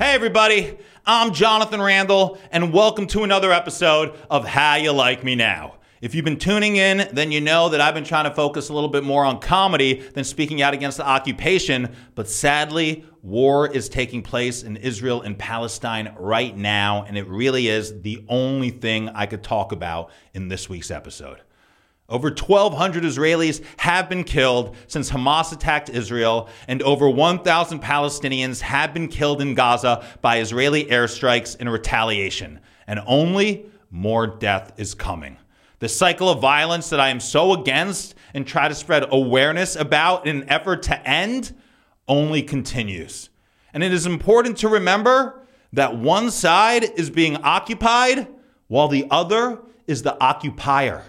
Hey, everybody. I'm Jonathan Randall, and welcome to another episode of How You Like Me Now. If you've been tuning in, then you know that I've been trying to focus a little bit more on comedy than speaking out against the occupation. But sadly, war is taking place in Israel and Palestine right now, and it really is the only thing I could talk about in this week's episode. Over 1,200 Israelis have been killed since Hamas attacked Israel, and over 1,000 Palestinians have been killed in Gaza by Israeli airstrikes in retaliation. And only more death is coming. The cycle of violence that I am so against and try to spread awareness about in an effort to end only continues. And it is important to remember that one side is being occupied while the other is the occupier.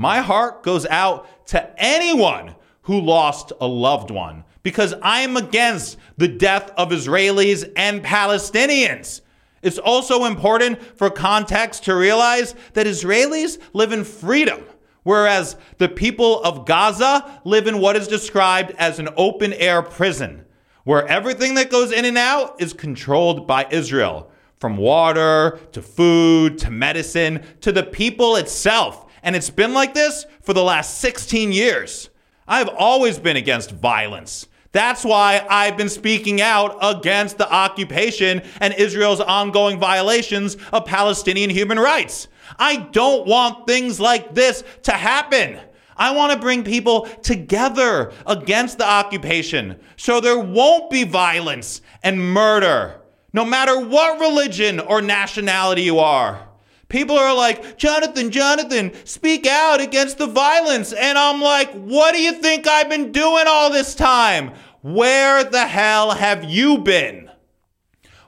My heart goes out to anyone who lost a loved one because I am against the death of Israelis and Palestinians. It's also important for context to realize that Israelis live in freedom, whereas the people of Gaza live in what is described as an open air prison, where everything that goes in and out is controlled by Israel, from water to food to medicine to the people itself. And it's been like this for the last 16 years. I've always been against violence. That's why I've been speaking out against the occupation and Israel's ongoing violations of Palestinian human rights. I don't want things like this to happen. I want to bring people together against the occupation so there won't be violence and murder, no matter what religion or nationality you are. People are like, Jonathan, Jonathan, speak out against the violence. And I'm like, what do you think I've been doing all this time? Where the hell have you been?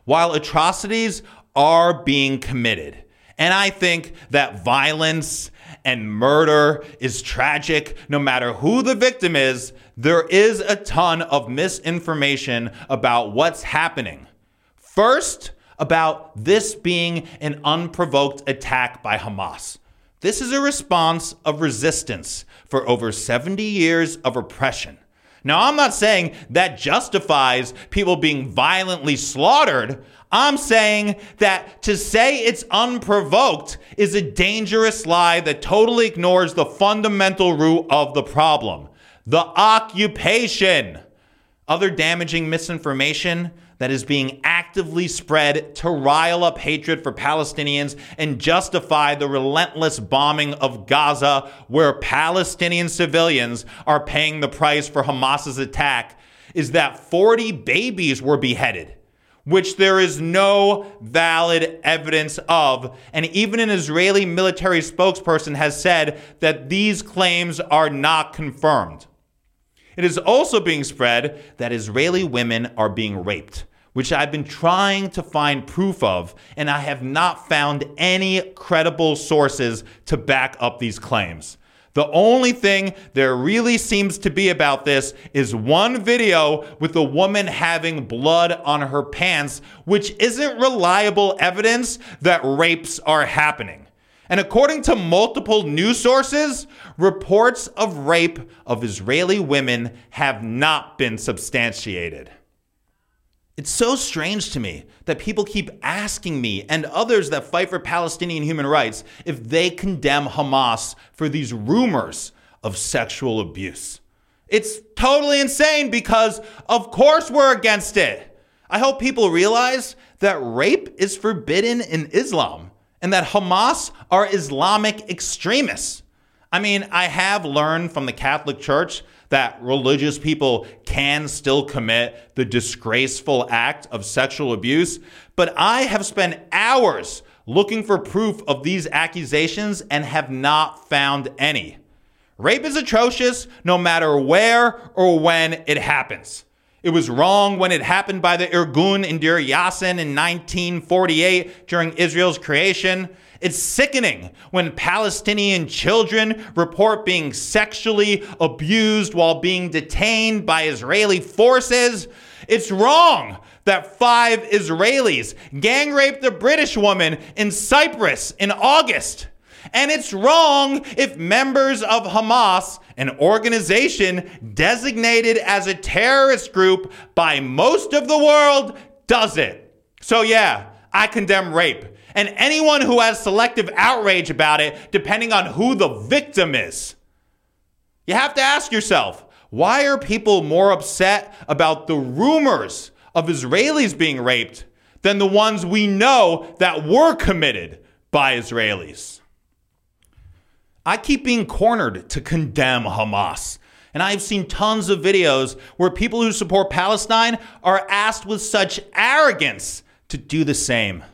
While atrocities are being committed, and I think that violence and murder is tragic no matter who the victim is, there is a ton of misinformation about what's happening. First, about this being an unprovoked attack by Hamas. This is a response of resistance for over 70 years of oppression. Now, I'm not saying that justifies people being violently slaughtered. I'm saying that to say it's unprovoked is a dangerous lie that totally ignores the fundamental root of the problem the occupation. Other damaging misinformation that is being actively spread to rile up hatred for Palestinians and justify the relentless bombing of Gaza, where Palestinian civilians are paying the price for Hamas's attack, is that 40 babies were beheaded. Which there is no valid evidence of. And even an Israeli military spokesperson has said that these claims are not confirmed. It is also being spread that Israeli women are being raped which I've been trying to find proof of, and I have not found any credible sources to back up these claims. The only thing there really seems to be about this is one video with a woman having blood on her pants, which isn't reliable evidence that rapes are happening. And according to multiple news sources, reports of rape of Israeli women have not been substantiated. It's so strange to me that people keep asking me and others that fight for Palestinian human rights if they condemn Hamas for these rumors of sexual abuse. It's totally insane because, of course, we're against it. I hope people realize that rape is forbidden in Islam and that Hamas are Islamic extremists. I mean, I have learned from the Catholic Church that religious people can still commit the disgraceful act of sexual abuse, but I have spent hours looking for proof of these accusations and have not found any. Rape is atrocious no matter where or when it happens. It was wrong when it happened by the Irgun in Deir Yassin in 1948 during Israel's creation. It's sickening when Palestinian children report being sexually abused while being detained by Israeli forces. It's wrong that five Israelis gang raped a British woman in Cyprus in August. And it's wrong if members of Hamas, an organization designated as a terrorist group by most of the world, does it. So, yeah, I condemn rape. And anyone who has selective outrage about it, depending on who the victim is. You have to ask yourself why are people more upset about the rumors of Israelis being raped than the ones we know that were committed by Israelis? I keep being cornered to condemn Hamas. And I've seen tons of videos where people who support Palestine are asked with such arrogance to do the same.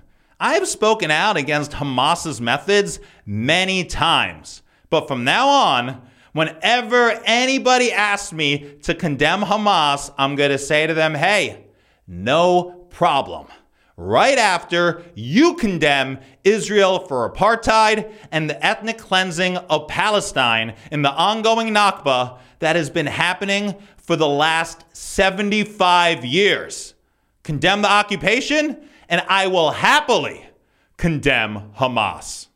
I have spoken out against Hamas's methods many times. But from now on, whenever anybody asks me to condemn Hamas, I'm going to say to them, hey, no problem right after you condemn Israel for apartheid and the ethnic cleansing of Palestine in the ongoing Nakba that has been happening for the last 75 years. Condemn the occupation, and I will happily condemn Hamas.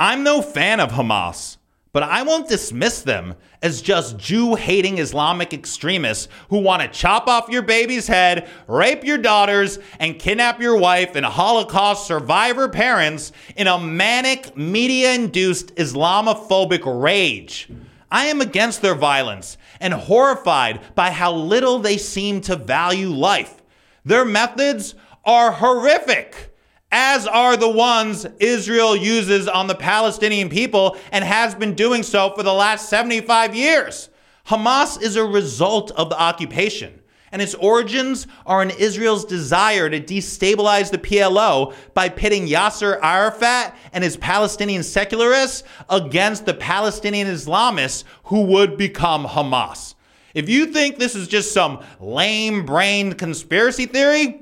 I'm no fan of Hamas. But I won't dismiss them as just Jew hating Islamic extremists who want to chop off your baby's head, rape your daughters, and kidnap your wife and Holocaust survivor parents in a manic, media induced Islamophobic rage. I am against their violence and horrified by how little they seem to value life. Their methods are horrific as are the ones Israel uses on the Palestinian people and has been doing so for the last 75 years. Hamas is a result of the occupation, and its origins are in Israel's desire to destabilize the PLO by pitting Yasser Arafat and his Palestinian secularists against the Palestinian Islamists who would become Hamas. If you think this is just some lame brained conspiracy theory,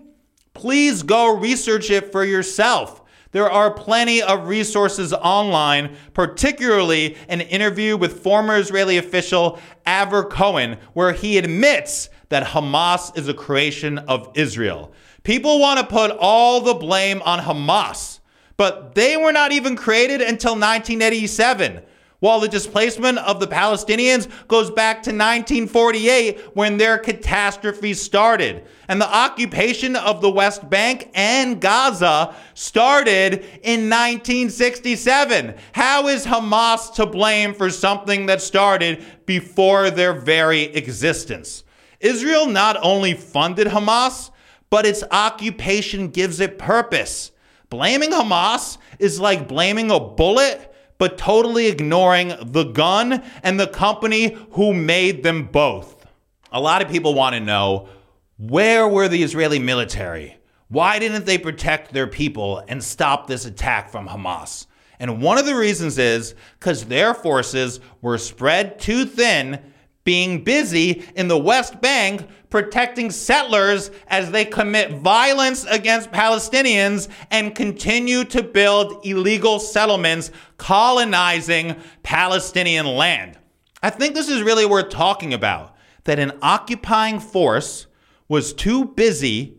please go research it for yourself. There are plenty of resources online, particularly an interview with former Israeli official Avner Cohen, where he admits that Hamas is a creation of Israel. People want to put all the blame on Hamas, but they were not even created until 1987 while the displacement of the Palestinians goes back to 1948 when their catastrophe started. And the occupation of the West Bank and Gaza started in 1967. How is Hamas to blame for something that started before their very existence? Israel not only funded Hamas, but its occupation gives it purpose. Blaming Hamas is like blaming a bullet but totally ignoring the gun and the company who made them both. A lot of people want to know where were the Israeli military? Why didn't they protect their people and stop this attack from Hamas? And one of the reasons is because their forces were spread too thin being busy in the West Bank protecting settlers as they commit violence against Palestinians and continue to build illegal settlements colonizing Palestinian land. I think this is really worth talking about that an occupying force was too busy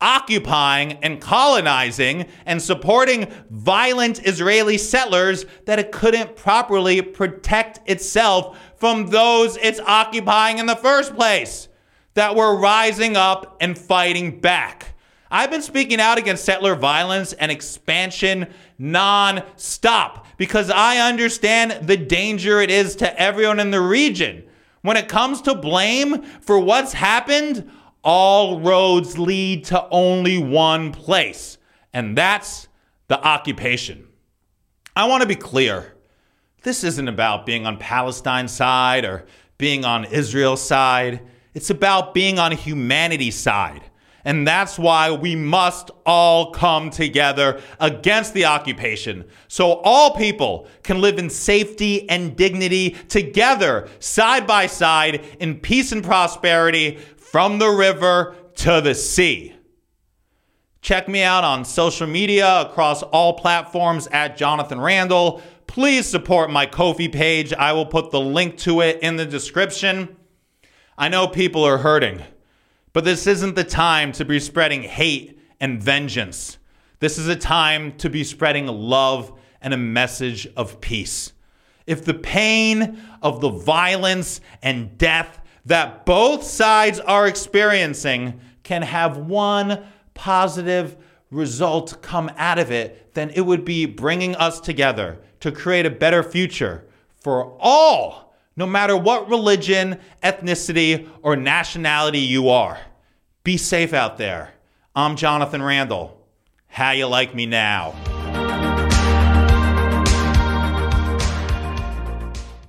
occupying and colonizing and supporting violent Israeli settlers that it couldn't properly protect itself from those it's occupying in the first place that were rising up and fighting back. I've been speaking out against settler violence and expansion non-stop because I understand the danger it is to everyone in the region. When it comes to blame for what's happened, all roads lead to only one place, and that's the occupation. I want to be clear. This isn't about being on Palestine's side or being on Israel's side. It's about being on humanity's side. And that's why we must all come together against the occupation so all people can live in safety and dignity together, side by side, in peace and prosperity from the river to the sea. Check me out on social media across all platforms at Jonathan Randall. Please support my Ko-fi page. I will put the link to it in the description. I know people are hurting, but this isn't the time to be spreading hate and vengeance. This is a time to be spreading love and a message of peace. If the pain of the violence and death that both sides are experiencing can have one positive result come out of it, then it would be bringing us together to create a better future for all, no matter what religion, ethnicity, or nationality you are. Be safe out there. I'm Jonathan Randall. How you like me now?